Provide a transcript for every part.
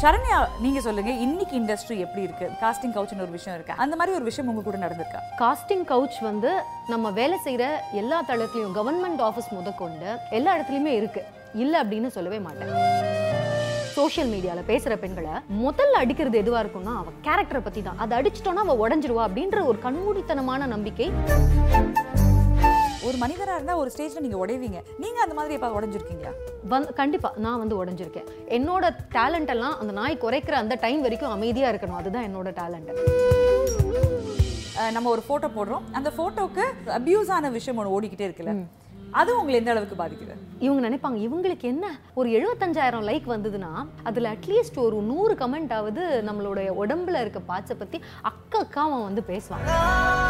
சரண்யா நீங்க சொல்லுங்க இன்னைக்கு இண்டஸ்ட்ரி எப்படி இருக்கு? காஸ்டிங் கவுச்னு ஒரு விஷயம் இருக்கு. அந்த மாதிரி ஒரு விஷயம் உங்க கூட நடந்திருக்கா? காஸ்டிங் கவுச் வந்து நம்ம வேலை செய்கிற எல்லா தளத்திலையும் கவர்மெண்ட் ஆஃபீஸ் முதற்கொண்டு எல்லா இடத்துலையுமே இருக்கு. இல்லை அப்படின்னு சொல்லவே மாட்டேன். சோஷியல் மீடியாவில் பேசுகிற பெண்களை முதல்ல அடிக்கிறது எதுவாக இருக்கும்னா அவள் கேரக்டரை பற்றி தான் அதை அடிச்சிட்டோன்னா அவள் உடஞ்சிருவா அப்படின்ற ஒரு கண்மூடித்தனமான நம்பிக்கை ஒரு மனிதரா இருந்தா ஒரு ஸ்டேஜ்ல நீங்க உடைவீங்க. நீங்க அந்த மாதிரி எப்ப உடைஞ்சிருக்கீங்களா வந்து கண்டிப்பாக நான் வந்து உடஞ்சிருக்கேன். என்னோட டேலண்ட் எல்லாம் அந்த நாய் குறைக்கிற அந்த டைம் வரைக்கும் அமைதியாக இருக்கணும். அதுதான் என்னோட டேலண்ட் நம்ம ஒரு போட்டோ போடுறோம். அந்த போட்டோக்கு அபியூஸ் ஆன விஷயம் ஒன்று ஓடிக்கிட்டே இருக்குல்ல. அது உங்களை எந்த அளவுக்கு பாதிக்குது? இவங்க நினைப்பாங்க இவங்களுக்கு என்ன? ஒரு எழுபத்தஞ்சாயிரம் லைக் வந்ததுன்னா அதில் அட்லீஸ்ட் ஒரு நூறு கமெண்ட் ஆவது நம்மளுடைய உடம்புல இருக்க பார்ட்ஸை பற்றி அக்க அக்கா அவன் வந்து பேசுவான் அஹ்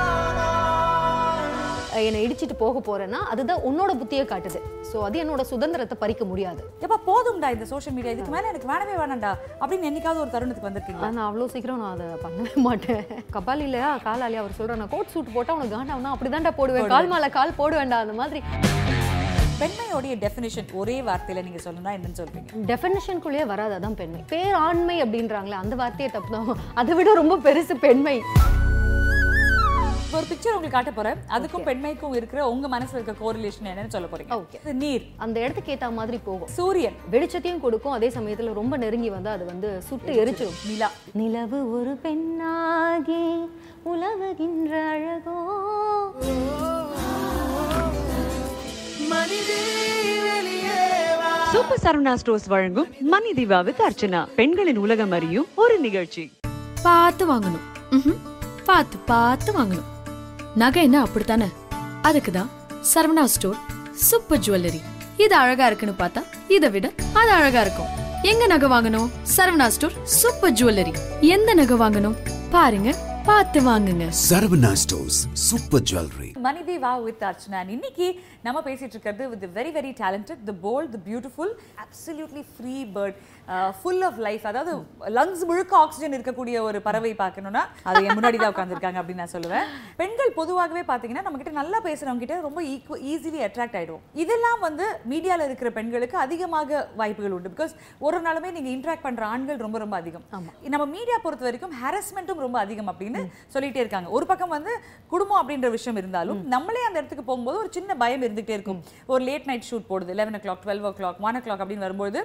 என்னை இடிச்சிட்டு போக போறேன்னா அதுதான் உன்னோட புத்தியை காட்டுது. ஸோ அது என்னோட சுதந்திரத்தை பறிக்க முடியாது. எப்ப போதும்டா இந்த சோஷியல் மீடியா இதுக்கு மேல எனக்கு வேணவே வேணாம்டா அப்படின்னு என்னைக்காவது ஒரு தருணத்துக்கு வந்திருக்கீங்களா? நான் அவ்வளோ சீக்கிரம் நான் அதை பண்ணவே மாட்டேன். கபாலிலையா காலாலியா அவர் சொல்கிறேன் நான் கோட் சூட் போட்டால் உனக்கு காண்டாவுனா? அப்படி தான்டா போடுவேன். கால் மேலே கால் போடுவேன்டா அந்த மாதிரி. பெண்மையோடைய டெஃபினிஷன் ஒரே வார்த்தையில நீங்க சொல்லணும்னா என்னன்னு சொல்றீங்க? டெஃபினேஷனுக்குள்ளேயே வராது அதான் பெண்மை. பேர் ஆண்மை அப்படின்றாங்களே அந்த வார்த்தையே தப்பு தான். அதை விட ரொம்ப பெருசு பெண்மை. இப்போ ஒரு பிக்சர் உங்களுக்கு காட்ட போறேன். அதுக்கும் பெண்மைக்கும் இருக்கிற உங்க மனசுல இருக்க கோரிலேஷன் என்னன்னு சொல்ல போறீங்க. இது நீர். அந்த இடத்துக்கு ஏற்ற மாதிரி போகும். சூரியன். வெளிச்சத்தையும் கொடுக்கும். அதே சமயத்துல ரொம்ப நெருங்கி வந்து அது வந்து சுட்டு எரிச்சிடும் நிலா. நிலவு ஒரு பெண்ணாகி உலவுகின்ற அழகோ. சூப்பர் சரவணா ஸ்டோர்ஸ் வழங்கும் மணி தீபா வித் அர்ச்சனா. பெண்களின் உலகம் அறியும் ஒரு நிகழ்ச்சி. பார்த்து வாங்கணும். பார்த்து பார்த்து வாங்கணும். நகை என்ன அப்படித்தானே? அதுக்கு தான் சரவணா ஸ்டோர் சூப்பர் ஜுவல்லரி. இது அழகா இருக்குன்னு பார்த்தா இதை விட அது அழகா இருக்கும். எங்க நகை வாங்கணும்? Saravana store super jewellery. எந்த நகை வாங்கணும்? பாருங்க பார்த்து வாங்குங்க. Saravana Stores Super Jewelry. மனிதி வா வித் அர்ச்சனா இன்னைக்கு நம்ம பேசிட்டு இருக்கிறது with very very talented the bold the beautiful absolutely free bird full of life அதாவது லங்ஸ் முழுக்க ஆக்சிஜன் இருக்கக்கூடிய ஒரு பறவை பார்க்கணும்னா அது என் முன்னாடி தான் உட்காந்துருக்காங்க அப்படின்னு நான் சொல்லுவேன். பெண்கள் பொதுவாகவே பார்த்தீங்கன்னா நம்ம கிட்ட நல்லா பேசுறவங்க கிட்ட ரொம்ப ஈக்குவ ஈஸிலி அட்ராக்ட் ஆயிடுவோம். இதெல்லாம் வந்து மீடியால இருக்கிற பெண்களுக்கு அதிகமாக வாய்ப்புகள் உண்டு. பிகாஸ் ஒரு நாளுமே நீங்க இன்ட்ராக்ட் பண்ற ஆண்கள் ரொம்ப ரொம்ப அதிகம். நம்ம மீடியா பொறுத்த வரைக்கும் ஹாரஸ்மெண்ட்டும் ரொம்ப அதிகம் அப்படின்னு சொல்லிட்டே இருக்காங்க. ஒரு பக்கம் வந்து குடும்பம் அப்படின்ற விஷயம் இருந்தாலும் நம்மளே அந்த இடத்துக்கு போகும்போது ஒரு சின்ன பயம் இருந்துகிட்டே இருக்கும். ஒரு லேட் நைட் ஷூட் போடுது eleven o'clock twelve o'clock one o'clock அப்படின்னு வரும்போது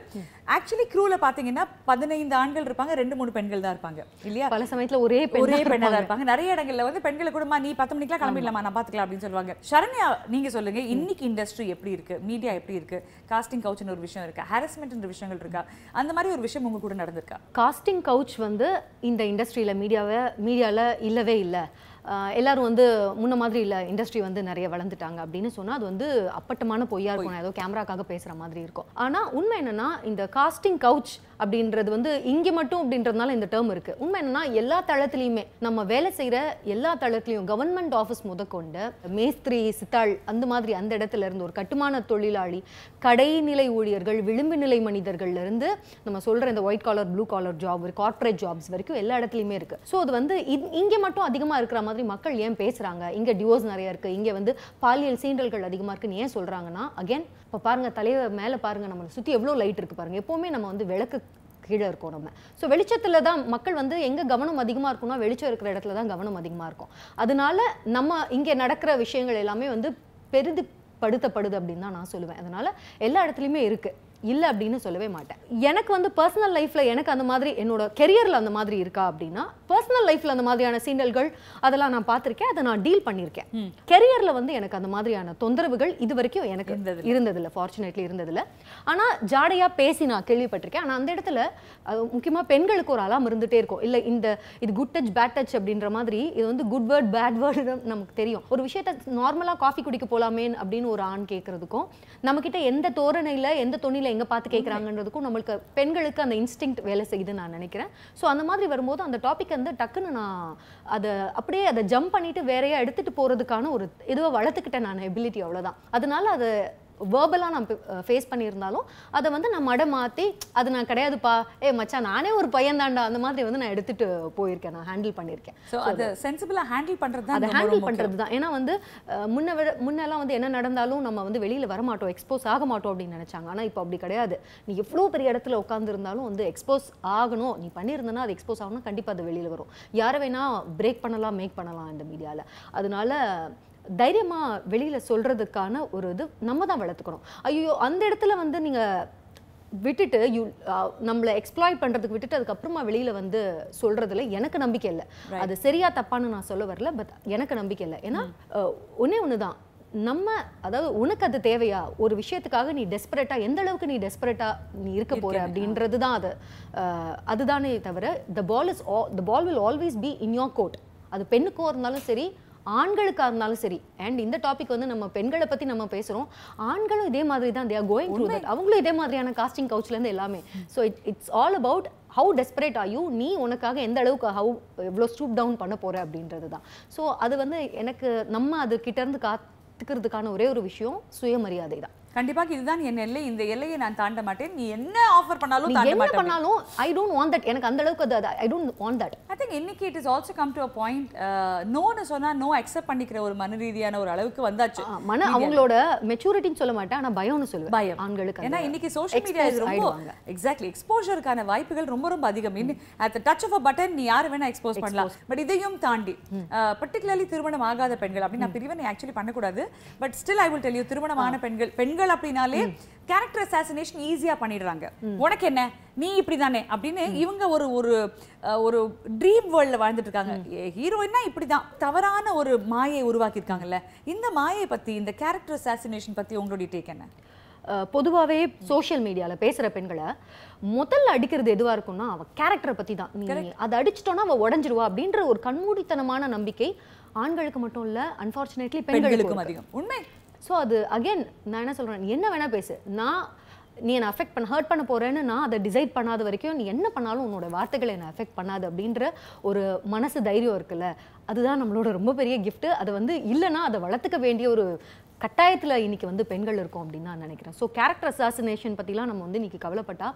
ஆக்சுவலி க்ரூல பாத்தீங்கன்னா பதினைந்து ஆண்கள் இருப்பாங்க ரெண்டு மூணு பெண்கள் தான் இருப்பாங்க. இல்லையா? பல சமயத்துல ஒரே ஒரே தான் பெண்ணா தான் இருப்பாங்க. நிறைய இடங்கள்ல வந்து பெண்களை கூடமா நீ பத்து மணிக்கெல்லாம் கிளம்பிடலாமா? நான் பாத்துக்கலாம் அப்படின்னு சொல்லுவாங்க. சரண்யா நீங்க சொல்லுங்க இன்னைக்கு இண்டஸ்ட்ரி எப்படி இருக்கு? மீடியா எப்படி இருக்கு? காஸ்டிங் கவுச்னு ஒரு விஷயம் இருக்கா? ஹாரஸ்மெண்ட் விஷயங்கள் இருக்கா? அந்த மாதிரி ஒரு விஷயம் உங்க கூட நடந்திருக்கா? காஸ்டிங் கவுச் வந்து இந்த இண்டஸ்ட்ரியில் மீடியாவை மீடியாவில் இல்லவே இல்லை. எல்லாரும் வந்து முன்ன மாதிரி இல்லை இண்டஸ்ட்ரி வந்து நிறைய வளர்ந்துட்டாங்க அப்படின்னு சொன்னால் அது வந்து அப்பட்டமான பொய்யா இருக்கும் நான் ஏதோ கேமராக்காக பேசுகிற மாதிரி இருக்கும். ஆனால் உண்மை என்னன்னா இந்த காஸ்டிங் கவுச் அப்படின்றது வந்து இங்கே மட்டும் அப்படின்றதுனால இந்த டேர்ம் இருக்குது உண்மை என்னன்னா எல்லா தளத்துலையுமே நம்ம வேலை செய்கிற எல்லா தளத்துலையும் கவர்மெண்ட் ஆஃபீஸ் முதற்கொண்டு மேஸ்திரி சித்தாள் அந்த மாதிரி அந்த இடத்துல இருந்து ஒரு கட்டுமான தொழிலாளி கடைநிலை ஊழியர்கள் விளிம்பு நிலை மனிதர்கள்ல இருந்து நம்ம சொல்ற இந்த white collar blue collar job corporate jobs வரைக்கும் எல்லா இடத்துலையுமே இருக்கு. ஸோ அது வந்து இங்க மட்டும் அதிகமா இருக்கிற மாதிரி மக்கள் ஏன் பேசுகிறாங்க இங்கே டிவோர்ஸ் நிறைய இருக்கு. இங்கே வந்து பாலியல் சீண்டல்கள் அதிகமாக இருக்குன்னு ஏன் சொல்றாங்கன்னா அகைன் இப்போ பாருங்க தலைவர் மேலே பாருங்க நம்ம சுற்றி எவ்வளோ லைட் இருக்கு பாருங்க. எப்போவுமே நம்ம வந்து விளக்கு கீழே இருக்கோம் நம்ம. ஸோ வெளிச்சத்தில் தான் மக்கள் வந்து எங்கே கவனம் அதிகமாக இருக்கும்னா வெளிச்சம் இருக்கிற இடத்துல தான் கவனம் அதிகமாக இருக்கும். அதனால நம்ம இங்கே நடக்கிற விஷயங்கள் எல்லாமே வந்து பெரிது படுத்தப்படுது அப்படின்னு தான் நான் சொல்லுவேன். அதனால எல்லா இடத்துலையுமே இருக்குது இல்லை அப்படின்னு சொல்லவே மாட்டேன். எனக்கு வந்து பர்சனல் லைஃப்பில் எனக்கு அந்த மாதிரி என்னோட கெரியரில் அந்த மாதிரி இருக்கா அப்படின்னா பர்சனல் லைஃப்பில் அந்த மாதிரியான சீண்டல்கள் அதெல்லாம் நான் பார்த்துருக்கேன் அதை நான் டீல் பண்ணியிருக்கேன். கெரியரில் வந்து எனக்கு அந்த மாதிரியான தொந்தரவுகள் இது வரைக்கும் எனக்கு இருந்ததில்ல. ஃபார்ச்சுனேட்லி இருந்ததில்ல. ஆனால் ஜாடையாக பேசி நான் கேள்விப்பட்டிருக்கேன். ஆனால் அந்த இடத்துல முக்கியமாக பெண்களுக்கு ஒரு அலாம் இருந்துகிட்டே இருக்கும். இல்லை இந்த இது குட் டச் பேட் டச் அப்படின்ற மாதிரி இது வந்து குட் வேர்ட் பேட் வேர்டு நமக்கு தெரியும். ஒரு விஷயத்த நார்மலாக காஃபி குடிக்க போலாமே அப்படின்னு ஒரு ஆண் கேட்குறதுக்கும் நம்மக்கிட்ட எந்த தோரணையில் எந்த தொனியில் எங்கே பார்த்து கேட்குறாங்கன்றதுக்கும் நம்மளுக்கு பெண்களுக்கு அந்த இன்ஸ்டிங்க்ட் வேலை செய்யுதுன்னு நான் நினைக்கிறேன். ஸோ அந்த மாதிரி வரும்போது அந்த டாபிக் வந்து டக்குன்னு நான் அதை அப்படியே அதை ஜம்ப் பண்ணிட்டு வேறையா எடுத்துட்டு போகிறதுக்கான ஒரு இதுவை வளர்த்துக்கிட்டேன் நான் எபிலிட்டி அவ்வளோதான் அதனால அதை வேர்பலாக நான் ஃபேஸ் பண்ணியிருந்தாலும் அதை வந்து நான் மட மாற்றி அது நான் கிடையாதுப்பா. ஏ மச்சான் நானே ஒரு பையன் தாண்டா அந்த மாதிரி வந்து நான் எடுத்துட்டு போயிருக்கேன் நான் ஹேண்டில் பண்ணியிருக்கேன். சோ அது சென்சிபிளா ஹேண்டில் பண்றது தான் அதை ஹேண்டில் ரொம்ப பண்றது தான். ஏன்னா வந்து முன்ன விட முன்னெல்லாம் வந்து என்ன நடந்தாலும் நம்ம வந்து வெளியில வர மாட்டோம் எக்ஸ்போஸ் ஆக மாட்டோம் அப்படின்னு நினைச்சாங்க. ஆனா இப்போ அப்படி கிடையாது. நீ எவ்வளோ பெரிய இடத்துல உட்காந்துருந்தாலும் வந்து எக்ஸ்போஸ் ஆகணும். நீ பண்ணியிருந்தனா அது எக்ஸ்போஸ் ஆகணும் கண்டிப்பா அது வெளியில வரும். யாரை வேணா பிரேக் பண்ணலாம் மேக் பண்ணலாம் இந்த மீடியால அதனால தைரியமா வெளியில சொல்றதுக்கான ஒரு இது நம்ம தான் வளர்த்துக்கணும். ஐயோ அந்த இடத்துல வந்து நீங்க விட்டுட்டு யூ நம்மளை எக்ஸ்ப்ளாய்ட் பண்றதுக்கு விட்டுட்டு அதுக்கப்புறமா வெளியில வந்து சொல்றதுல எனக்கு நம்பிக்கை இல்லை. அது சரியா தப்பான்னு நான் சொல்ல வரல பட் எனக்கு நம்பிக்கை இல்லை. ஏன்னா ஒண்ணே ஒன்று தான். நம்ம அதாவது உனக்கு அது தேவையா? ஒரு விஷயத்துக்காக நீ டெஸ்பரேட்டா எந்த அளவுக்கு நீ டெஸ்பரேட்டா நீ இருக்க போற அப்படின்றது தான் அது. அதுதானே தவிர the ball is the ball will always be in your court அது பெண்ணுக்கோ இருந்தாலும் சரி ஆண்களுக்கா இருந்தாலும் சரி அண்ட் இந்த டாபிக் வந்து நம்ம பெண்களை பத்தி நம்ம பேசுறோம். ஆண்களும் இதே மாதிரி தான் they are going through that அவங்களும் இதே மாதிரியான காஸ்டிங் கவுச்ல இருந்து எல்லாமே. So it it's all about how desperate are you நீ உனக்காக எந்த அளவுக்கு ஹவு எவ்வளோ ஸ்டூப் டவுன் பண்ண போற அப்படின்றது தான். ஸோ அது வந்து எனக்கு நம்ம அது கிட்ட இருந்து காத்துக்கிறதுக்கான ஒரே ஒரு விஷயம் சுயமரியாதை தான். கண்டிப்பாக இதுதான் என் எல்லை. இந்த எல்லையை நான் தாண்ட மாட்டேன். நீ என்ன ஆஃபர் பண்ணாலும் தாண்ட என்ன மாட்டேன். பண்ணாலும் ஐ டோன்ட் வாண்ட் தட் எனக்கு அந்த அளவுக்கு அது I don't want that I think இன்னைக்கு it is also come to a point நோன்னு சொன்னா நோ அக்செப்ட் பண்ணிக்கிற ஒரு மன ரீதியான ஒரு அளவுக்கு வந்தாச்சு. மன அவங்களோட மெச்சூரிட்டின்னு சொல்ல மாட்டேன் ஆனா பயம்னு சொல்லுவேன் பயம். ஆண்களுக்கு ஏன்னா இன்னைக்கு சோஷியல் மீடியா ரொம்ப. எக்ஸாக்ட்லி எக்ஸ்போஷருக்கான வாய்ப்புகள் ரொம்ப ரொம்ப அதிகம். At touch of a button நீ யார் வேணா எக்ஸ்போஸ் பண்ணலாம். பட் இதையும் தாண்டி பர்டிகுலர்லி திருமணம் ஆகாத பெண்கள். அப்படி நான் பிரிவினை ஆக்சுவலி பண்ணக்கூடாது. But still I will tell you திருமணமான பெண்கள் பெண்கள் அப்படின்னாலே கேரக்டர் அசாசினேஷன் ஈஸியா பண்ணிடுறாங்க. உனக்கு என்ன? நீ இப்படி தானே அப்படின்னு இவங்க ஒரு ஒரு ஒரு ட்ரீம் வேர்ல்ட்ல வாழ்ந்துட்டு இருக்காங்க. ஹீரோயின்னா இப்படிதான். தவறான ஒரு மாயை உருவாக்கி இருக்காங்கல்ல இந்த மாயை பத்தி இந்த கேரக்டர் அசாசினேஷன் பத்தி உங்களுடைய டேக் என்ன? அஹ், பொதுவாவே சோஷியல் மீடியால பேசுற பெண்களை முதல்ல அடிக்கிறது எதுவா இருக்கும்னா அவ கேரக்டரை பத்தி தான் நீ அதை அடிச்சிட்டோன்னா அவ உடஞ்சிருவா அப்படின்ற ஒரு கண்மூடித்தனமான நம்பிக்கை ஆண்களுக்கு மட்டும் இல்ல அன்பார்ச்சுனேட்லி பெண்களுக்கும் பெண்களுக்கும் அதிகம். உண்மை. ஸோ அது அகைன் நான் என்ன சொல்கிறேன் என்ன வேணால் பேசு. நான் நீ என்னை அஃபெக்ட் பண்ண ஹர்ட் பண்ண போகிறேன்னு நான் அதை டிசைட் பண்ணாத வரைக்கும் நீ என்ன பண்ணாலும் உன்னோட வார்த்தைகளை என்னை அஃபெக்ட் பண்ணாது அப்படின்ற ஒரு மனசு தைரியம் இருக்குல்ல? அதுதான் நம்மளோட ரொம்ப பெரிய கிஃப்ட்டு அதை வந்து இல்லைன்னா அதை வளர்த்துக்க வேண்டிய ஒரு கட்டாயத்தில் இன்னைக்கு வந்து பெண்கள் இருக்கும் அப்படின்னு நான் நினைக்கிறேன். ஸோ கேரக்டர் அசாசினேஷன் பற்றிலாம் நம்ம வந்து இன்னைக்கு கவலைப்பட்டா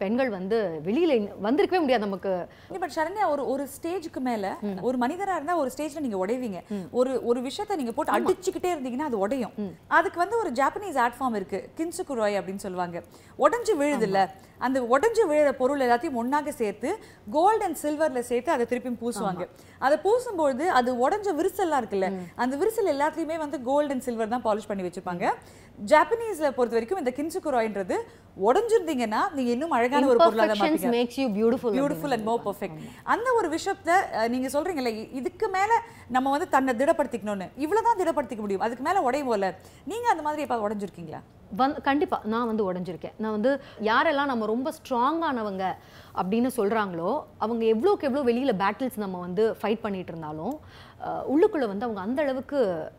பெண்கள் வந்து வெளியில வந்திருக்கவே முடியாது நமக்கு. பட் சரண்யா ஒரு ஒரு ஸ்டேஜுக்கு மேல ஒரு மனிதரா இருந்தா ஒரு ஸ்டேஜ்ல நீங்க உடைவீங்க. ஒரு ஒரு விஷயத்தை நீங்க போட்டு அடிச்சுக்கிட்டே இருந்தீங்கன்னா அது உடையும். அதுக்கு வந்து ஒரு ஜாப்பனீஸ் ஆர்ட் ஃபார்ம் இருக்கு. கின்சுகுரோய் அப்படின்னு சொல்லுவாங்க. உடைஞ்சு விழுது இல்ல அந்த உடைஞ்சு விழுற பொருள் எல்லாத்தையும் ஒண்ணாக சேர்த்து கோல்ட் அண்ட் சில்வர்ல சேர்த்து அதை திருப்பி பூசுவாங்க. அதை பூசும்பொழுது அது உடைஞ்ச விரிசல்லாம் இருக்குல்ல அந்த விரிசல் எல்லாத்தையுமே வந்து கோல்ட் அண்ட் சில்வர் தான் பாலிஷ் பண்ணி வச்சிருப்பாங்க ஜாப்பனீஸ்ல பொறுத்த வரைக்கும் இந்த கின்சுகுரோய்ன்றது உடைஞ்சிருந்தீங்கன்னா நீங்க இன்னும் அழகான ஒரு பொருளாக மாத்தீங்க makes you beautiful beautiful and more perfect அந்த ஒரு விஷயத்த நீங்க சொல்றீங்கல்ல இதுக்கு மேல நம்ம வந்து தன்னை திடப்படுத்திக்கணும்னு. இவ்வளவுதான் திடப்படுத்திக்க முடியும். அதுக்கு மேல உடையும் போல. நீங்க அந்த மாதிரி எப்ப உடைஞ்சிருக்கீங்களா? வந்து கண்டிப்பா. நான் வந்து உடஞ்சிருக்கேன். நான் வந்து யாரெல்லாம் நம்ம ரொம்ப ஸ்ட்ராங்கானவங்க அப்படின்னு சொல்றாங்களோ அவங்க எவ்வளோக்கு எவ்வளோ வெளியில பேட்டில்ஸ் நம்ம வந்து ஃபைட் பண்ணிட்டு இருந்தாலும் உள்ளுக்குள்ள வந்து அவங்க அந்த அளவுக்கு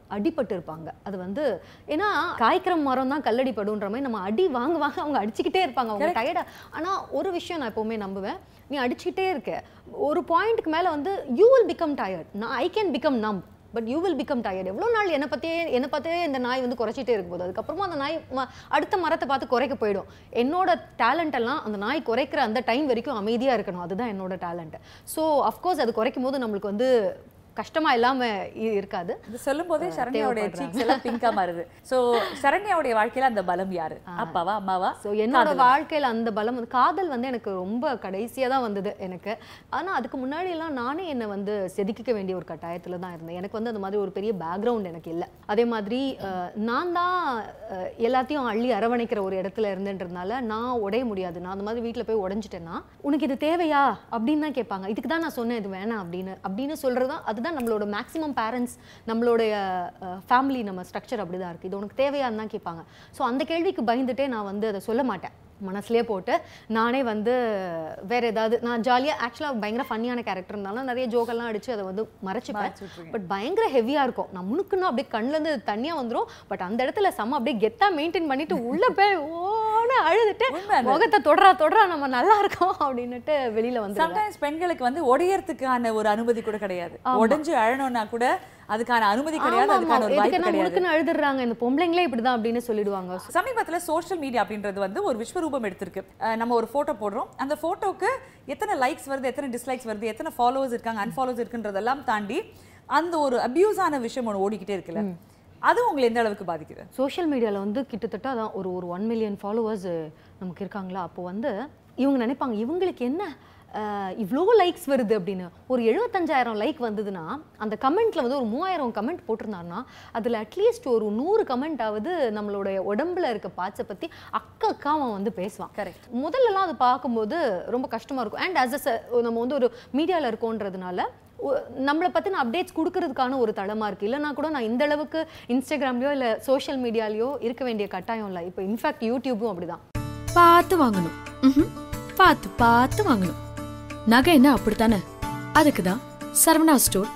அடிபட்டு இருப்பாங்க. அது வந்து ஏன்னா காய்க்கிற மரம் தான் கல்லடிப்படுன்ற மாதிரி நம்ம அடி வாங்க வாங்க அவங்க அடிச்சுக்கிட்டே இருப்பாங்க. அவங்க டயர்டா ஆனா ஒரு விஷயம் நான் எப்பவுமே நம்புவேன். நீ அடிச்சுக்கிட்டே இருக்க. ஒரு பாயிண்ட்டுக்கு மேல வந்து யூ வில் பிகம் டயர்ட் நான் I can become numb but you will become tired எவ்வளோ நாள் என்னை பற்றியே என்னை பார்த்தே இந்த நாய் வந்து குறைச்சிட்டே இருக்கும் போது அதுக்கப்புறமா அந்த நாய் ம- அடுத்த மரத்தை பார்த்து குறைக்க போயிடும். என்னோட டேலண்ட் எல்லாம் அந்த நாய் குறைக்கிற அந்த டைம் வரைக்கும் அமைதியாக இருக்கணும். அதுதான் என்னோட டேலண்ட் ஸோ அஃப்கோர்ஸ் அது குறைக்கும் போது நம்மளுக்கு வந்து கஷ்டமா இல்லாம இருக்காது. இது சொல்லும் போதே சரண்யாவுடைய. சீக்ஸ் எல்லாம் பிங்கா மாறுது. சோ சரண்யாவுடைய வாழ்க்கையில அந்த பலம் யாரு? அப்பாவா அம்மாவா? ஸோ என்னோட வாழ்க்கையில அந்த பலம் வந்து காதல் வந்து எனக்கு ரொம்ப கடைசியா தான் வந்தது எனக்கு. ஆனா அதுக்கு முன்னாடி எல்லாம் நானே என்னை வந்து செதுக்கிக்க வேண்டிய ஒரு கட்டாயத்துல தான் இருந்தேன். எனக்கு வந்து அந்த மாதிரி ஒரு பெரிய பேக்ரவுண்ட் எனக்கு இல்லை. அதே மாதிரி நான் தான் எல்லாத்தையும் அள்ளி அரவணைக்கிற ஒரு இடத்துல இருந்துன்றதுனால நான் உடைய முடியாது. நான் அந்த மாதிரி வீட்ல போய் உடைஞ்சிட்டேன்னா உனக்கு இது தேவையா? அப்படின்னு தான் கேட்பாங்க. இதுக்கு தான் நான் சொன்னேன் இது வேணாம் அப்படின்னு. அப்படின்னு சொல்றது தான் அதுதான் நம்மளோட மேக்ஸிமம் பேரண்ட்ஸ் நம்மளுடைய ஃபேமிலி நம்ம ஸ்ட்ரக்சர் அப்படிதான் இருக்கு. இது உனக்கு தேவையான்னு தான் கேட்பாங்க. ஸோ அந்த கேள்விக்கு பயந்துட்டே நான் வந்து அதை சொல்ல மாட்டேன். மனசுலயே போட்டு நானே வந்து வேற ஏதாவது நான் ஜாலியாக ஆக்சுவலாக பயங்கர ஃபன்னியான கேரக்டர் இருந்தாலும் நிறைய ஜோக்கெல்லாம் அடிச்சு அதை வந்து மறைச்சிப்பேன். பட் பயங்கர ஹெவியா இருக்கும். நான் முணுக்குன்னா அப்படியே கண்ணுல இருந்து தண்ணியா வந்துரும். பட் அந்த இடத்துல செம்ம அப்படியே கெத்தா மெயின்டைன் பண்ணிட்டு உள்ள போய் ஓ உடனே அழுதுட்டு. முகத்தை தொடரா தொடரா நம்ம நல்லா இருக்கோம் அப்படின்னுட்டு வெளியில வந்து பெண்களுக்கு வந்து உடையறதுக்கான ஒரு அனுமதி கூட கிடையாது. உடைஞ்சு அழணும்னா கூட அதுக்கான அனுமதி கிடையாது அதுக்கான ஒரு வாய்ப்பு கிடையாது. அழுதுறாங்க? இந்த பொம்பளைங்களே இப்படிதான் அப்படின்னு சொல்லிடுவாங்க. சமீபத்துல சோஷியல் மீடியா அப்படின்றது வந்து ஒரு விஸ்வரூபம் எடுத்திருக்கு. நம்ம ஒரு போட்டோ போடுறோம். அந்த போட்டோக்கு எத்தனை லைக்ஸ் வருது எத்தனை டிஸ்லைக்ஸ் வருது எத்தனை ஃபாலோவர்ஸ் இருக்காங்க அன்ஃபாலோவர்ஸ் இருக்குன்றதெல்லாம் தாண்டி அந்த ஒரு அபியூஸான விஷயம் ஒன்று ஓடிக்கிட்டே இருக்குல்ல. அது உங்களை எந்த அளவுக்கு பாதிக்குது? சோஷியல் மீடியாவில் வந்து கிட்டத்தட்ட அதான் ஒரு ஒரு ஒன் மில்லியன் ஃபாலோவர்ஸ் நமக்கு இருக்காங்களா? அப்போ வந்து இவங்க நினைப்பாங்க இவங்களுக்கு என்ன இவ்ளோ லைக்ஸ் வருது அப்படின்னு. ஒரு எழுபத்தஞ்சாயிரம் லைக் வந்ததுன்னா அந்த கமெண்ட்ல வந்து ஒரு மூவாயிரம் கமெண்ட் போட்டிருந்தாருன்னா அதில் அட்லீஸ்ட் ஒரு நூறு கமெண்ட் ஆவது நம்மளுடைய உடம்புல இருக்க பார்ட்ஸை பற்றி அக்கா அவன் வந்து பேசுவான். Correct. முதல்லலாம் அது பார்க்கும்போது ரொம்ப கஷ்டமா இருக்கும். அண்ட் as a நம்ம வந்து ஒரு மீடியாவில் இருக்கோன்றதுனால நம்மளை பற்றின அப்டேட்ஸ் கொடுக்கறதுக்கான ஒரு தளமா இருக்கு. இல்லைனா கூட நான் இந்த அளவுக்கு இன்ஸ்டாகிராம்லயோ இல்லை சோஷியல் மீடியாலயோ இருக்க வேண்டிய கட்டாயம் இல்லை. இப்போ இன்ஃபேக்ட் யூடியூபும் அப்படிதான். பார்த்து வாங்கணும். பார்த்து பார்த்து வாங்கணும். நகை என்ன அப்படித்தானே? அதுக்கு தான் சரவணா ஸ்டோர்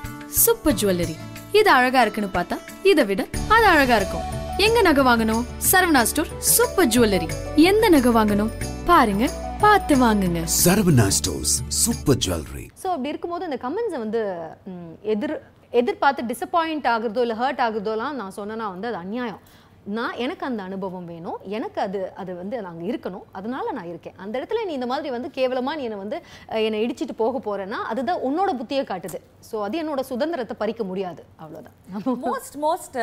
சூப்பர் ஜுவல்லரி. இது அழகா இருக்குன்னு பார்த்தா இதை விட அது அழகா இருக்கும். எங்க நகை வாங்கணும்? Saravana store super jewellery. எந்த நகை வாங்கணும்? பாருங்க பார்த்து வாங்குங்க. Saravana Stores Super Jewelry. So அப்படி இருக்கும்போது அந்த கமெண்ட்ஸை வந்து எதிர் எதிர்பார்த்து டிசப்பாயிண்ட் ஆகுறதோ இல்லை ஹர்ட் ஆகுறதோலாம் நான் சொன்னேன்னா வந்து அது அநியாயம். நான் எனக்கு அந்த அனுபவம் வேணும். எனக்கு அது அது வந்து நாங்கள் இருக்கணும். அதனால நான் இருக்கேன். அந்த இடத்துல நீ இந்த மாதிரி வந்து கேவலமாக நீ என்னை வந்து என்னை இடிச்சிட்டு போக போறேன்னா அதுதான் உன்னோட புத்தியை காட்டுது. ஸோ அது என்னோட சுதந்திரத்தை பறிக்க முடியாது. அவ்வளோதான் மோஸ்ட் மோஸ்ட்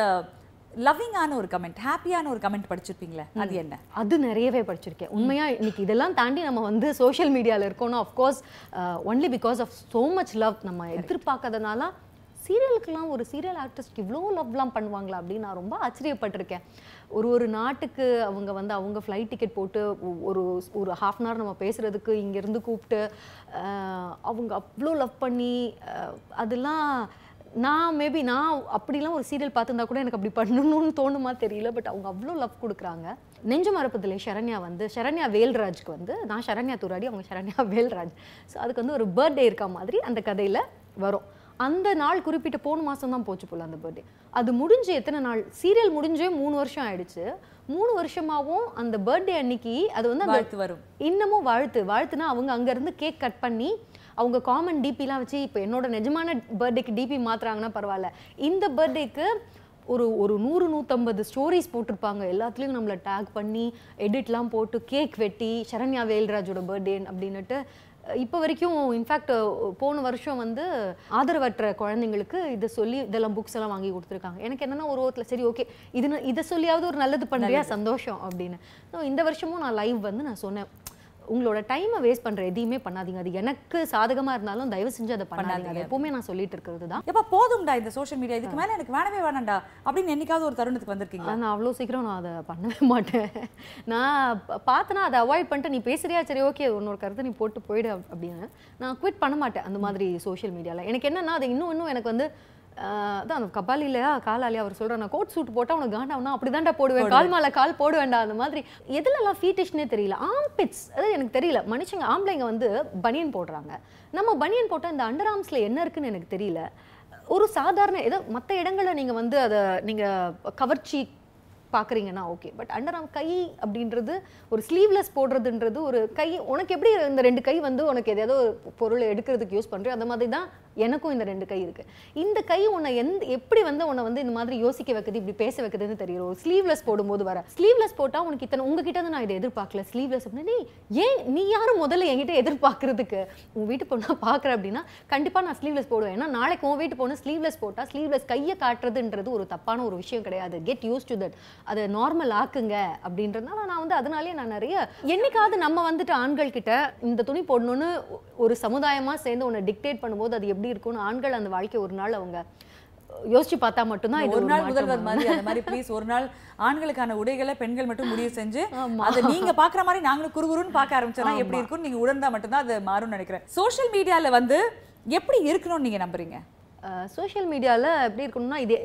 லவ்விங்கான ஒரு கமெண்ட் ஹாப்பியான ஒரு கமெண்ட் படிச்சிருப்பீங்களே அது என்ன? அது நிறையவே படிச்சிருக்கேன். உண்மையா இன்னைக்கு இதெல்லாம் தாண்டி நம்ம வந்து சோஷியல் மீடியாவில் இருக்கோம்னா of course only because of so much love நம்ம எதிர்பார்க்காதனால சீரியலுக்கெல்லாம் ஒரு சீரியல் ஆர்டிஸ்ட் இவ்வளோ லவ்லாம் பண்ணுவாங்களா அப்படின்னு நான் ரொம்ப ஆச்சரியப்பட்டிருக்கேன். ஒரு ஒரு நாட்டுக்கு அவங்க வந்து அவங்க ஃப்ளைட் டிக்கெட் போட்டு ஒரு ஒரு ஹாஃப் அன் ஹவர் நம்ம பேசுகிறதுக்கு இங்கேருந்து கூப்பிட்டு அவங்க அவ்வளோ லவ் பண்ணி அதெல்லாம் நான் மேபி நான் அப்படிலாம் ஒரு சீரியல் பார்த்துருந்தா கூட எனக்கு அப்படி பண்ணணும்னு தோணுமா தெரியல பட் அவங்க அவ்வளோ லவ் கொடுக்குறாங்க. நெஞ்சு மரப்பதில்லை சரண்யா வந்து சரண்யா வேல்ராஜ்க்கு வந்து நான் சரண்யா துராடி அவங்க சரண்யா வேல்ராஜ். ஸோ அதுக்கு வந்து ஒரு பர்த்டே இருக்க மாதிரி அந்த கதையில் வரும். அந்த நாள் குறிப்பிட்ட போன மாதம் தான் போச்சு போல அந்த பர்த்டே அது முடிஞ்சு எத்தனை நாள்? சீரியல் முடிஞ்சே மூணு வருஷம் ஆயிடுச்சு. மூணு வருஷமாவும் அந்த பர்த்டே அன்னைக்கு அது வந்து வாழ்த்து வரும். இன்னமும் வாழ்த்து. வாழ்த்துனா அவங்க அங்கேருந்து கேக் கட் பண்ணி அவங்க காமன் டிபிலாம் வச்சு இப்போ என்னோட நிஜமான பர்த்டேக்கு டிபி மாத்துறாங்கன்னா பரவாயில்ல. இந்த பர்த்டேக்கு ஒரு ஒரு நூறு நூற்றம்பது ஸ்டோரிஸ் போட்டிருப்பாங்க. எல்லாத்துலேயும் நம்மளை டேக் பண்ணி எடிட்லாம் போட்டு கேக் வெட்டி சரண்யா வேல்ராஜோட பர்த்டே அப்படின்னுட்டு இப்போ வரைக்கும் இன்ஃபேக்ட் போன வருஷம் வந்து ஆதரவற்ற குழந்தைங்களுக்கு இதை சொல்லி இதெல்லாம் புக்ஸ் எல்லாம் வாங்கி கொடுத்துருக்காங்க. எனக்கு என்னன்னா ஒரு ஓரத்தில் சரி ஓகே இது இதை சொல்லியாவது ஒரு நல்லது பண்ணுறியா சந்தோஷம் அப்படின்னு. இந்த வருஷமும் நான் லைவ் வந்து நான் சொன்னேன். உங்களோட டைமை வேஸ்ட் பண்ற எதையுமே பண்ணாதீங்க. அது எனக்கு சாதகமா இருந்தாலும் தயவு செஞ்சு அதை பண்ணாதீங்க. அது எப்பவுமே நான் சொல்லிட்டு இருக்கிறது தான். எப்ப போதும்டா இந்த சோஷியல் மீடியா இதுக்கு மேல எனக்கு வேணவே வேணாம்டா அப்படின்னு என்னைக்காவது ஒரு தருணத்துக்கு வந்திருக்கீங்களா? நான் அவ்வளோ சீக்கிரம் நான் அதை பண்ணவே மாட்டேன். நான் ப- பார்த்தேன்னா அதை அவாய்ட் பண்ணிட்டு நீ பேசுறியா? சரி ஓகே உன்னோட கருத்தை நீ போட்டு போயிடு அப்~ அப்படின்னு. நான் குவிட் பண்ண மாட்டேன் அந்த மாதிரி சோஷியல் மீடியாவில் எனக்கு என்னன்னா அது இன்னும் இன்னும் எனக்கு வந்து அதான் அந்த கபாலிலையா காலாலியா அவர் நான் கோட் சூட் போட்டா உனக்கு காண்டாவுனா அப்படிதான்டா போடுவேன். கால் மேல கால் போடுவேன்டா அந்த மாதிரி. எதுலலாம் ஃபீட்டிஷ்னே தெரியல. ஆம்பிட்ஸ் அதாவது எனக்கு தெரியல. மனுஷங்க ஆம்பளைங்க வந்து பனியன் போடுறாங்க. நம்ம பனியன் போட்டால் இந்த அண்டர் ஆர்ம்ஸில் என்ன இருக்குன்னு எனக்கு தெரியல. ஒரு சாதாரண ஏதோ மற்ற இடங்களில் நீங்கள் வந்து அதை நீங்கள் கவர்ச்சி பார்க்குறீங்கன்னா ஓகே பட் அண்டர் ஆம் கை அப்படின்றது ஒரு ஸ்லீவ்லெஸ் போடுறதுன்றது ஒரு கை உனக்கு எப்படி இந்த ரெண்டு கை வந்து உனக்கு எதாவது ஒரு பொருளை எடுக்கிறதுக்கு யூஸ் பண்ணுறேன் அந்த மாதிரி தான் எனக்கும் இந்த ரெண்டு கை இருக்கு. இந்த கை உன்னை எந்த எப்படி வந்து உன்னை வந்து இந்த மாதிரி யோசிக்க வைக்குது இப்படி பேச வைக்குதுன்னு தெரியும் ஒரு ஸ்லீவ்லெஸ் போடும்போது வர. ஸ்லீவ்லெஸ் போட்டால் உனக்கு இத்தனை உங்ககிட்ட இருந்து நான் இதை எதிர்பார்க்கல. ஸ்லீவ்லெஸ் அப்படின்னு நீ ஏன் நீ யாரும் முதல்ல என்கிட்ட எதிர்பார்க்கறதுக்கு? உன் வீட்டு பொண்ணா பார்க்குற அப்படின்னா கண்டிப்பாக நான் ஸ்லீவ்லெஸ் போடுவேன். ஏன்னா நாளைக்கு உன் வீட்டு பொண்ணு ஸ்லீவ்லெஸ் போட்டால் ஸ்லீவ்லெஸ் கையை காட்டுறதுன்றது ஒரு தப்பான ஒரு விஷயம் கிடையாது. கெட் யூஸ் டு தட் அதை நார்மல் ஆக்குங்க அப்படின்றதுனால நான் வந்து அதனாலேயே நான் நிறைய என்னைக்காவது நம்ம வந்துட்டு ஆண்கள் கிட்ட இந்த துணி போடணும்னு ஒரு சமுதாயமா சேர்ந்து உன்னை டிக்டேட் பண்ணும்போது அது எப்படி இருக்கும்னு ஆண்கள் அந்த வாழ்க்கை ஒரு நாள் அவங்க யோசிச்சு பார்த்தா மட்டும்தான் இது ஒரு நாள் முதல்வர். மாதிரி அந்த மாதிரி ப்ளீஸ் ஒரு நாள் ஆண்களுக்கான உடைகளை பெண்கள் மட்டும் முடிவு செஞ்சு அதை நீங்க பாக்குற மாதிரி நாங்களும் குறுகுறுன்னு பார்க்க ஆரம்பிச்சோம்னா எப்படி இருக்கும்னு நீங்க உணர்ந்தா மட்டும்தான் அது மாறும்னு நினைக்கிறேன். சோஷியல் மீடியால வந்து எப்படி இருக்கணும்னு நீங்க நம்புறீங்க? சோஷியல் மீடியாவில் எப்படி இருக்கணும்னா இது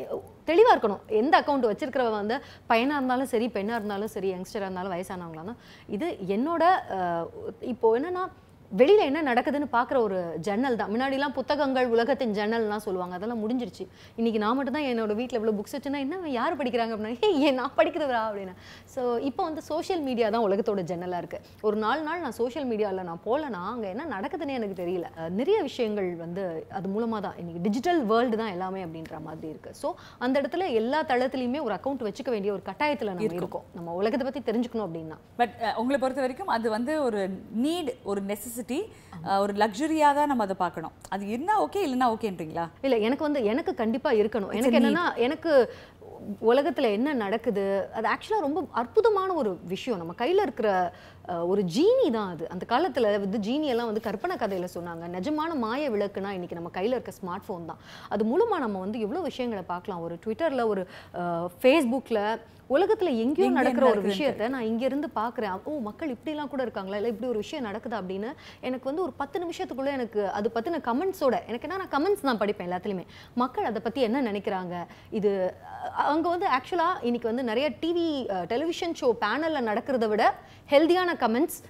தெளிவாக இருக்கணும். எந்த அக்கௌண்ட் வச்சிருக்கிறவ வந்து பையனாக இருந்தாலும் சரி பெண்ணாக இருந்தாலும் சரி யங்ஸ்டராக இருந்தாலும் வயசானவங்களா இது என்னோட இப்போது இப்போ என்னன்னா வெளியில என்ன நடக்குதுன்னு பார்க்குற ஒரு ஜன்னல் தான். முன்னாடிலாம் புத்தகங்கள் உலகத்தின் ஜன்னல்லாம் சொல்லுவாங்க. அதெல்லாம் முடிஞ்சிருச்சு. இன்னைக்கு நான் மட்டும் தான் என்னோட வீட்டில் இவ்வளோ புக்ஸ் வச்சுன்னா என்ன யார் படிக்கிறாங்க அப்படின்னா "ஏய், ஏன் நான் படிக்கிறதா? அப்படின்னு. ஸோ இப்போ வந்து சோஷியல் மீடியா தான் உலகத்தோட ஜன்னலாக இருக்கு. ஒரு நாலு நாள் நான் சோஷியல் மீடியாவில் நான் போகலனா அங்கே என்ன நடக்குதுன்னு எனக்கு தெரியல. நிறைய விஷயங்கள் வந்து அது மூலமாக தான். இன்னைக்கு டிஜிட்டல் வேர்ல்டு தான் எல்லாமே அப்படின்ற மாதிரி இருக்கு. ஸோ அந்த இடத்துல எல்லா தளத்துலையுமே ஒரு அக்கௌண்ட் வச்சுக்க வேண்டிய ஒரு கட்டாயத்தில் நம்ம இருக்கோம். நம்ம உலகத்தை பற்றி தெரிஞ்சுக்கணும் அப்படின்னா. பட் உங்களை பொறுத்த வரைக்கும் அது வந்து ஒரு நீட் ஒரு நெசசிட்டி ஒரு லக்ஸுரியாக தான் நம்ம அதை பார்க்கணும். அது என்ன ஓகே இல்லைன்னா ஓகேன்றீங்களா இல்ல எனக்கு வந்து எனக்கு கண்டிப்பா இருக்கணும். எனக்கு என்னன்னா எனக்கு உலகத்துல என்ன நடக்குது அது ஆக்சுவலாக ரொம்ப அற்புதமான ஒரு விஷயம். நம்ம கையில இருக்கிற ஒரு ஜீனி தான் அது. அந்த காலத்துல வந்து ஜீனி எல்லாம் வந்து கற்பனை கதையில சொன்னாங்க. நிஜமான மாய விளக்குனா இன்னைக்கு நம்ம கையில இருக்க ஸ்மார்ட் ஃபோன் தான். அது மூலமா நம்ம வந்து எவ்வளவு விஷயங்களை பார்க்கலாம். ஒரு ட்விட்டர்ல ஒரு ஃபேஸ்புக்ல உலகத்துல எங்கேயோ எங்க நடக்கிற ஒரு. விஷயத்த நான் இங்க இருந்து பார்க்குறேன். ஓ மக்கள் இப்படிலாம் கூட இருக்காங்களா? இல்லை இப்படி ஒரு விஷயம் நடக்குதா? அப்படின்னு எனக்கு வந்து ஒரு பத்து நிமிஷத்துக்குள்ள எனக்கு அது பத்தின கமெண்ட்ஸோட எனக்கு என்ன நான் கமெண்ட்ஸ் நான் படிப்பேன் எல்லாத்துலேயுமே. மக்கள் அதை பத்தி என்ன நினைக்கிறாங்க? இது அங்க வந்து ஆக்சுவலா இன்னைக்கு வந்து நிறைய டிவி டெலிவிஷன் ஷோ பேனல்ல நடக்கிறத விட ஹெல்தியான கமெண்ட்ஸ்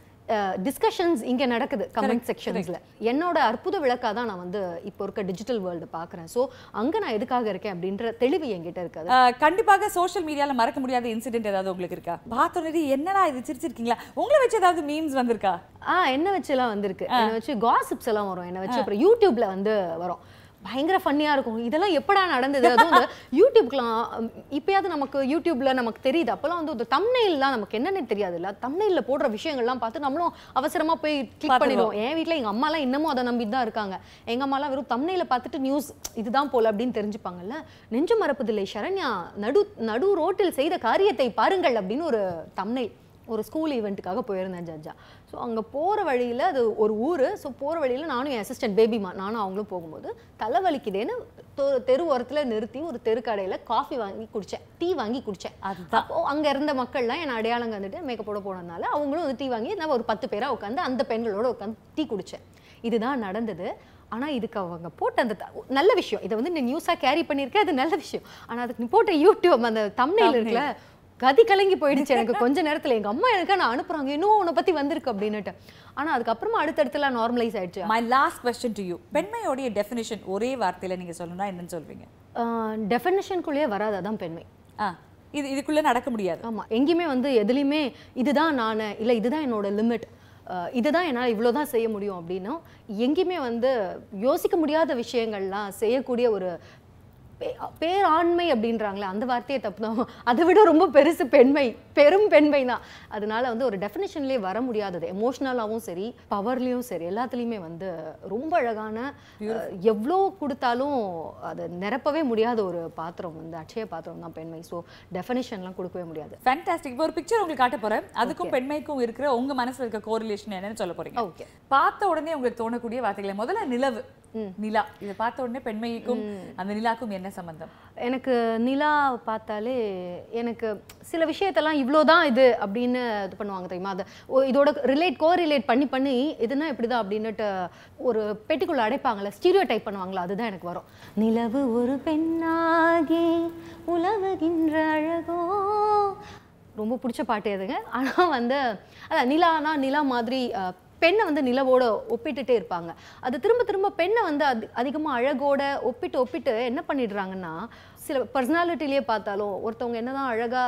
டிஸ்கஷன்ஸ் இங்க நடக்குது கமெண்ட் செக்ஷன்ஸ்ல என்னோட அற்புத விளக்கா தான் நான் வந்து இப்போ இருக்க டிஜிட்டல் வேர்ல்டு பார்க்குறேன். ஸோ அங்க நான் எதுக்காக இருக்கேன் அப்படின்ற தெளிவு என்கிட்ட இருக்காது. கண்டிப்பாக சோஷியல் மீடியால மறக்க முடியாத இன்சிடென்ட் ஏதாவது உங்களுக்கு இருக்கா? பார்த்தோன்னே என்னடா இது சிரிச்சிருக்கீங்களா? உங்களை வச்சு ஏதாவது மீம்ஸ் வந்திருக்கா? ஆ என்ன வச்சுலாம் வந்திருக்கு. என்ன வச்சு காசிப்ஸ் எல்லாம் வரும். என்ன வச்சு அப்புறம் யூடியூப்ல வந்து வரும். பயங்கர ஃபன்னியா இருக்கும். இதெல்லாம் எப்படா நடந்தது? அதுவும் இந்த யூடியூப்க்குலாம் இப்பயாவது நமக்கு யூடியூப்ல நமக்கு தெரியுது. அப்பெல்லாம் வந்து ஒரு தம்னைல்லாம் நமக்கு என்னன்னு தெரியாது இல்ல தம்னைல்ல போடுற விஷயங்கள்லாம் பார்த்து நம்மளும் அவசரமா போய் கிளிக் பண்ணிடுவோம். என் வீட்ல எங்க அம்மாலாம் இன்னமும் அதை நம்பிட்டு தான் இருக்காங்க. எங்க அம்மாலாம் வெறும் தம்னையில பார்த்துட்டு நியூஸ் இதுதான் போல அப்படின்னு தெரிஞ்சுப்பாங்கல்ல. நெஞ்சு மறப்பதில்லை. சரண்யா நடு நடு ரோட்டில் செய்த காரியத்தை பாருங்கள் அப்படின்னு ஒரு தம்னை ஒரு ஸ்கூல் ஈவெண்ட்டுக்காக போயிருந்தேன் ஜட்ஜா. ஸோ அங்கே போகிற வழியில் அது ஒரு ஊர். ஸோ போகிற வழியில் நானும் என் அசிஸ்டன்ட் பேபிமா நானும் அவங்களும் போகும்போது தலைவலிக்குதேன்னு தெரு ஓரத்தில் நிறுத்தி ஒரு தெருக்கடையில் காஃபி வாங்கி குடித்தேன் டீ வாங்கி குடித்தேன். அப்போ அங்கே இருந்த மக்கள்லாம் என்னை அடையாளம் கண்டுட்டு மேக்கப்போட போனதுனால அவங்களும் வந்து டீ வாங்கி நான் ஒரு பத்து பேராக உட்காந்து அந்த பெண்களோட உட்காந்து டீ குடித்தேன் இதுதான் நடந்தது. ஆனா இதுக்கு அவங்க போட்ட அந்த நல்ல விஷயம். இதை வந்து நீ நியூஸாக கேரி பண்ணியிருக்க அது நல்ல விஷயம். ஆனா அதுக்கு நீ போட்ட யூடியூப் அந்த தம்னையில் இருக்குல்ல கதி கலங்கி போயிடுச்சு எனக்கு கொஞ்ச நேரத்துல. எங்க அம்மா எனக்கு நான் அனுப்புறாங்க. இன்னும் உன்னை பத்தி வந்திருக்கு அப்படின்னுட்டு. ஆனா அதுக்கப்புறமா அடுத்தடுத்துலாம் நார்மலைஸ் ஆயிடுச்சு. My last question to you பெண்மையோடைய definition ஒரே வார்த்தையில நீங்க சொல்லணும்னா என்னன்னு சொல்வீங்க? டெஃபினேஷனுக்குள்ளேயே வராது. அதான் பெண்மை. ஆ இது இதுக்குள்ள நடக்க முடியாது. ஆமா எங்கேயுமே வந்து எதுலையுமே இதுதான் நான் இல்லை இதுதான் என்னோட லிமிட் இதுதான் என்னால் இவ்வளோ தான் செய்ய முடியும் அப்படின்னும் எங்கேயுமே வந்து யோசிக்க முடியாத விஷயங்கள்லாம் செய்யக்கூடிய ஒரு பேராண்மை அப்படின்றாங்களே அந்த வார்த்தையை தப்பு தான் அதை விட ரொம்ப பெருசு பெண்மை பெரும் பெண்மை தான் அதனால வந்து ஒரு டெஃபினேஷன்லேயே வர முடியாதது. எமோஷ்னலாகவும் சரி பவர்லேயும் சரி எல்லாத்துலேயுமே வந்து ரொம்ப அழகான எவ்வளோ கொடுத்தாலும் அதை நிரப்பவே முடியாத ஒரு பாத்திரம் வந்து அட்சய பாத்திரம் தான் பெண்மை. ஸோ டெஃபினேஷன்லாம் கொடுக்கவே முடியாது. ஃபேண்டாஸ்டிக் இப்போ ஒரு பிக்சர் உங்களுக்கு காட்ட போறேன். அதுக்கும் பெண்மைக்கும் இருக்கிற உங்க மனசுல இருக்க கோரிலேஷன் என்னன்னு சொல்ல போறீங்க. ஓகே பார்த்த உடனே உங்களுக்கு தோணக்கூடிய வார்த்தைகளை முதல்ல நிலவு. நிலா. இதை பார்த்த உடனே பெண்மைக்கும் அந்த நிலாக்கும் என்ன? என்ன சம்பந்தம்? எனக்கு நிலா பார்த்தாலே எனக்கு சில விஷயத்தெல்லாம் இவ்வளோதான் இது அப்படின்னு இது பண்ணுவாங்க தெரியுமா? அதை ஓ, இதோட ரிலேட் கோ ரிலேட் பண்ணி பண்ணி இதுனா இப்படிதான் அப்படின்னுட்டு ஒரு பெட்டிக்குள்ள அடைப்பாங்களே ஸ்டீரியோ டைப் பண்ணுவாங்களா அதுதான் எனக்கு வரும். நிலவு ஒரு பெண்ணாகி உலவுகின்ற அழகோ. ரொம்ப பிடிச்ச பாட்டு எதுங்க? ஆனால் வந்து அதான் நிலானா நிலா மாதிரி பெண்ணை வந்து நிலவோட ஒப்பிட்டுட்டே இருப்பாங்க. அது திரும்ப திரும்ப பெண்ணை வந்து அதி அதிகமாக அழகோட ஒப்பிட்டு ஒப்பிட்டு என்ன பண்ணிடுறாங்கன்னா சில பர்சனாலிட்டிலேயே பார்த்தாலும் ஒருத்தவங்க என்னதான் அழகா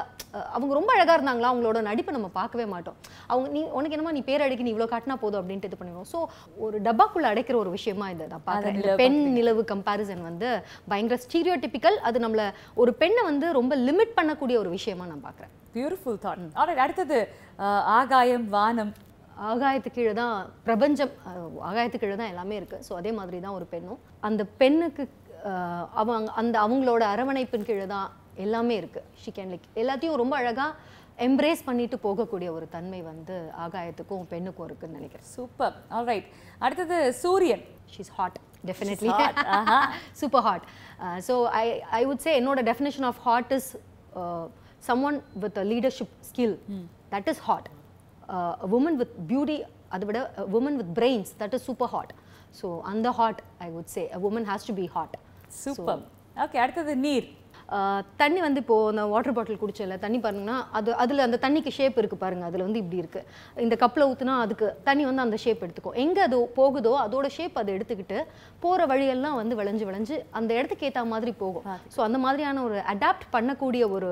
அவங்க ரொம்ப அழகா இருந்தாங்களா அவங்களோட நடிப்பை நம்ம பார்க்கவே மாட்டோம். அவங்க நீ உனக்கு என்னமோ நீ பேர் அடிக்க நீ இவ்வளோ காட்டினா போதும் அப்படின்ட்டு இது பண்ணிடுவோம். ஸோ ஒரு டப்பாக்குள்ள அடைக்கிற ஒரு விஷயமா இதை நான் பார்க்குறேன். பெண் நிலவு கம்பேரிசன் வந்து பயங்கர ஸ்டீரியோடிபிக்கல் அது நம்மளை ஒரு பெண்ணை வந்து ரொம்ப லிமிட் பண்ணக்கூடிய ஒரு விஷயமா நான் பார்க்குறேன். பியூட்டிஃபுல் தாட் ஆல்ரைட் அடுத்தது ஆகாயம் வானம் ஆகாயத்துக்கு கீழே தான் பிரபஞ்சம் அஹ், ஆகாயத்துக்கு கீழே தான் எல்லாமே இருக்கு. ஸோ அதே மாதிரி தான் ஒரு பெண்ணும். அந்த பெண்ணுக்கு அவங்க அந்த அவங்களோட அரவணைப்பின் கீழே தான் எல்லாமே இருக்கு. ஷி கேன் லைக் எல்லாத்தையும் ரொம்ப அழகா எம்ப்ரேஸ் பண்ணிட்டு போகக்கூடிய ஒரு தன்மை வந்து ஆகாயத்துக்கும் பெண்ணுக்கும் இருக்குன்னு நினைக்கிறேன். சூப்பர் ஆல்ரைட் அடுத்தது சூரியன். She's hot definitely. Super hot so I I would say என்னோட definition of hot is someone with leadership skill that is hot woman with beauty அதை விட woman with brains that is super hot so அந்த hot I would say woman has to be hot super okay அடுத்தது நீர். தண்ணி வந்து இப்போ அந்த water bottle குடிச்சல தண்ணி பாருங்கன்னா அது அதில் அந்த தண்ணிக்கு ஷேப் இருக்கு பாருங்க அதில் வந்து இப்படி இருக்கு. இந்த கப்பில் ஊத்துனா அதுக்கு தண்ணி வந்து அந்த ஷேப் எடுத்துக்கும். எங்கே அது போகுதோ அதோட ஷேப் அதை எடுத்துக்கிட்டு போகிற வழியெல்லாம் வந்து விளைஞ்சு விளைஞ்சு அந்த இடத்துக்கு ஏற்ற மாதிரி போகும். ஸோ அந்த மாதிரியான ஒரு அடாப்ட் பண்ணக்கூடிய ஒரு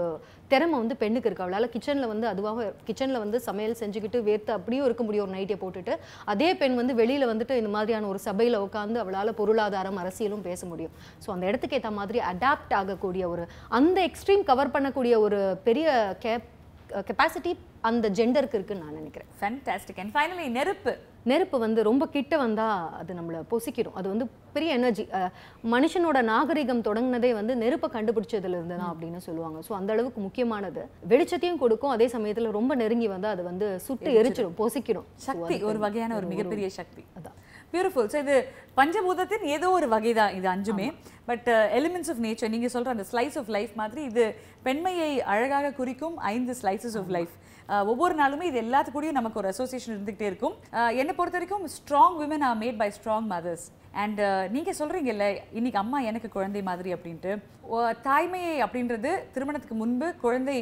திறமை வந்து பெண்ணுக்கு இருக்கு. அவளால் கிச்சனில் வந்து அதுவாக கிச்சனில் வந்து சமையல் செஞ்சுக்கிட்டு வேர்த்து அப்படியும் இருக்க முடியும். ஒரு நைட்டை போட்டுட்டு அதே பெண் வந்து வெளியில் வந்துட்டு இந்த மாதிரியான ஒரு சபையில் உட்காந்து அவளால் பொருளாதாரம் அரசியலும் பேச முடியும். ஸோ அந்த இடத்துக்கு ஏற்ற மாதிரி அடாப்ட் ஆகக்கூடிய ஒரு அந்த எக்ஸ்ட்ரீம் கவர் பண்ணக்கூடிய ஒரு பெரிய கேப் கெப்பாசிட்டி அந்த ஜெண்டருக்கு இருக்குன்னு நான் நினைக்கிறேன். ஃபேன்டாஸ்டிக் அண்ட் ஃபைனலி நெருப்பு. நெருப்பு வந்து ரொம்ப கிட்ட வந்தா அது நம்மளை பொசிக்கிடும் அது வந்து பெரிய எனர்ஜி மனுஷனோட நாகரிகம் தொடங்கினதே வந்து நெருப்பை கண்டுபிடிச்சதுல இருந்து தான் அப்படின்னு சொல்லுவாங்க. ஸோ அந்த அளவுக்கு முக்கியமானது. வெளிச்சத்தையும் கொடுக்கும். அதே சமயத்துல ரொம்ப நெருங்கி வந்து அது வந்து சுட்டு எரிச்சிடும் பொசிக்கிடும் சக்தி ஒரு வகையான ஒரு மிகப்பெரிய சக்தி. அதான். பியூட்டிஃபுல் ஸோ இது பஞ்சபூதத்தின் ஏதோ ஒரு வகை தான் இது அஞ்சுமே. பட் எலிமெண்ட்ஸ் ஆஃப் நேச்சர் நீங்க சொல்ற அந்த ஸ்லைஸ் ஆஃப் லைஃப் மாதிரி இது பெண்மையை அழகாக குறிக்கும் ஐந்து ஸ்லைசஸ் ஆஃப் லைஃப் ஒவ்வொரு நாளுமே இது எல்லாத்துக்கூடயும் நமக்கு ஒரு அசோசியேஷன் இருந்துகிட்டே இருக்கும். என்னை பொறுத்த வரைக்கும் strong women are made by strong mothers and நீங்க சொல்றீங்கல்ல இன்னைக்கு அம்மா எனக்கு குழந்தை மாதிரி அப்படின்ட்டு. தாய்மையை அப்படின்றது திருமணத்துக்கு முன்பு குழந்தை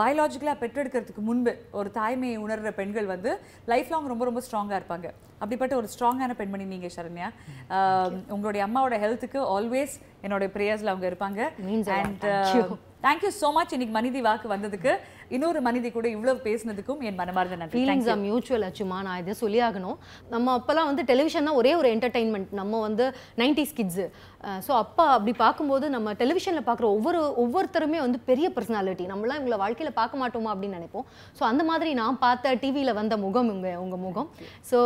பயாலாஜிக்கலாக பெற்றெடுக்கிறதுக்கு முன்பு ஒரு தாய்மையை உணர்ற பெண்கள் வந்து லைஃப் லாங் ரொம்ப ரொம்ப ஸ்ட்ராங்காக இருப்பாங்க. அப்படிப்பட்ட ஒரு ஸ்ட்ராங்கான பெண்மணி நீங்க சரண்யா. உங்களுடைய அம்மாவோட ஹெல்த்துக்கு ஆல்வேஸ் என்னோட ப்ரேயர்ஸ்ல அவங்க இருப்பாங்க. அண்ட். தேங்க்யூ ஸோ மச் இன்னைக்கு மனிதி வாக்கு வந்ததுக்கு இன்னொரு மனிதி கூட இவ்வளவு பேசினதுக்கும் என் மனமார்ந்த நன்றி. ஃபீலிங்ஸ் ஆர் மியூச்சுவல் அச்சுமா. நான் இதை சொல்லி ஆகணும் நம்ம அப்போல்லாம் வந்து டெலிவிஷன்னா ஒரே ஒரு என்டர்டைன்மெண்ட் நம்ம வந்து நைன்டிஸ் கிட்ஸு ஸோ அப்பா அப்படி பார்க்கும்போது நம்ம டெலிவிஷனில் பார்க்குற ஒவ்வொரு ஒவ்வொருத்தருமே வந்து பெரிய பர்சனாலிட்டி நம்மளாம் இவங்களை வாழ்க்கையில் பார்க்க மாட்டோமா அப்படின்னு நினைப்போம். ஸோ அந்த மாதிரி நான் பார்த்த டிவியில் வந்த முகம் உங்க உங்கள் முகம். ஸோ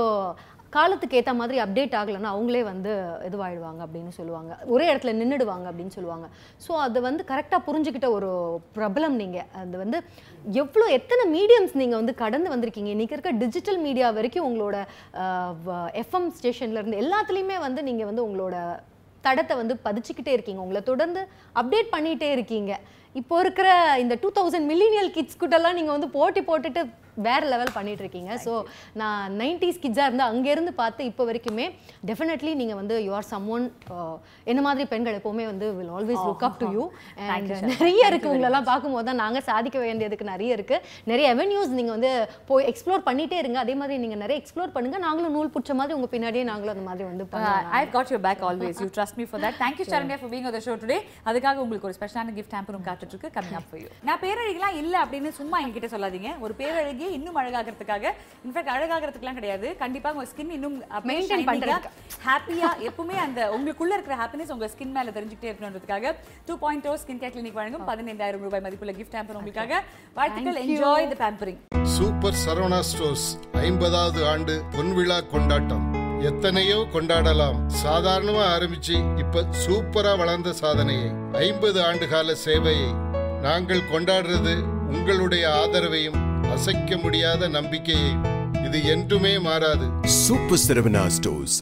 காலத்துக்கு ஏற்ற மாதிரி அப்டேட் ஆகலைன்னா அவங்களே வந்து இதுவாயிடுவாங்க அப்படின்னு சொல்லுவாங்க. ஒரே இடத்துல நின்றுடுவாங்க அப்படின்னு சொல்லுவாங்க. ஸோ அதை வந்து கரெக்டாக புரிஞ்சுக்கிட்ட ஒரு பிரபலம் நீங்கள் அது வந்து எவ்வளோ எத்தனை மீடியம்ஸ் நீங்கள் வந்து கடந்து வந்திருக்கீங்க? இன்றைக்கி இருக்க டிஜிட்டல் மீடியா வரைக்கும் உங்களோட எஃப்எம் ஸ்டேஷன்லேருந்து எல்லாத்துலேயுமே வந்து நீங்கள் வந்து உங்களோட தடத்தை வந்து பதிச்சுக்கிட்டே இருக்கீங்க. உங்களை தொடர்ந்து அப்டேட் பண்ணிகிட்டே இருக்கீங்க. இப்போ இருக்கிற இந்த டூ தௌசண்ட் மில்லினியல் கிட்ஸ் கிட்டலாம் நீங்கள் வந்து போட்டி போட்டுட்டு வேற லெவல் பண்ணிட்டு இருக்கீங்க ஸோ நான் நைன்டிஸ் கிட்ஸாக இருந்து அங்கேருந்து பார்த்து இப்போ வரைக்குமே டெஃபினெட்லி நீங்கள் வந்து யூ ஆர் சம் ஒன் என்ன மாதிரி பெண்கள் எப்போவுமே வந்து will always look up to you and நிறைய இருக்கு உங்களெல்லாம் பார்க்கும்போது தான் நாங்கள் சாதிக்க வேண்டியதுக்கு நிறைய இருக்கு. நிறைய அவென்யூஸ் நீங்கள் வந்து போய் எக்ஸ்ப்ளோர் பண்ணிட்டே இருங்க. அதே மாதிரி நீங்கள் நிறைய எக்ஸ்ப்ளோர் பண்ணுங்க. நாங்களும் நூல் பிடிச்ச மாதிரி உங்கள் பின்னாடியே நாங்களும் அந்த மாதிரி வந்து I got your back always you trust me for that thank you Saranya for being the show today அதுக்காக உங்களுக்கு ஒரு ஸ்பெஷலான கிஃப்ட் ஹேம்பரும் காத்துட்டு இருக்கு. கம்மிங் அப் ஃபார் யூ நான் பேரழகிலாம் இல்ல அப்படின்னு சும்மா என்கிட்ட சொல்லாதீங்க. ஒரு பேரழகியை இன்னும் அழகாகிறதுக்காக இன்ஃபேக்ட் அழகாகிறதுக்குலாம் கிடையாது. கண்டிப்பா உங்க ஸ்கின் இன்னும் Maintain பண்றதுக்கு. ஹாப்பியா எப்பவுமே அந்த உங்களுக்குள்ள இருக்கிற ஹாப்பினஸ் உங்க ஸ்கின் மேல தெரிஞ்சுக்கிட்டே இருக்கணுன்றதுக்காக two point O skin care clinic வழங்கும் பதினைந்தாயிரம் ரூபாய் மதிப்புள்ள கிஃப்ட் ஹேம்பர் உங்களுக்காக. வாழ்த்துக்கள். Enjoy the pampering super Saravana stores ஐம்பதாவது ஆண்டு பொன்விழா கொண்டாட்டம். எத்தனையோ கொண்டாடலாம். சாதாரணமா ஆரம்பிச்சு இப்ப சூப்பரா வளர்ந்த சாதனையை ஐம்பது ஆண்டு கால சேவையை நாங்கள் கொண்டாடுறது உங்களுடைய ஆதரவையும் அசைக்க முடியாத நம்பிக்கையை. இது என்றுமே மாறாது. Super சிரவணா stores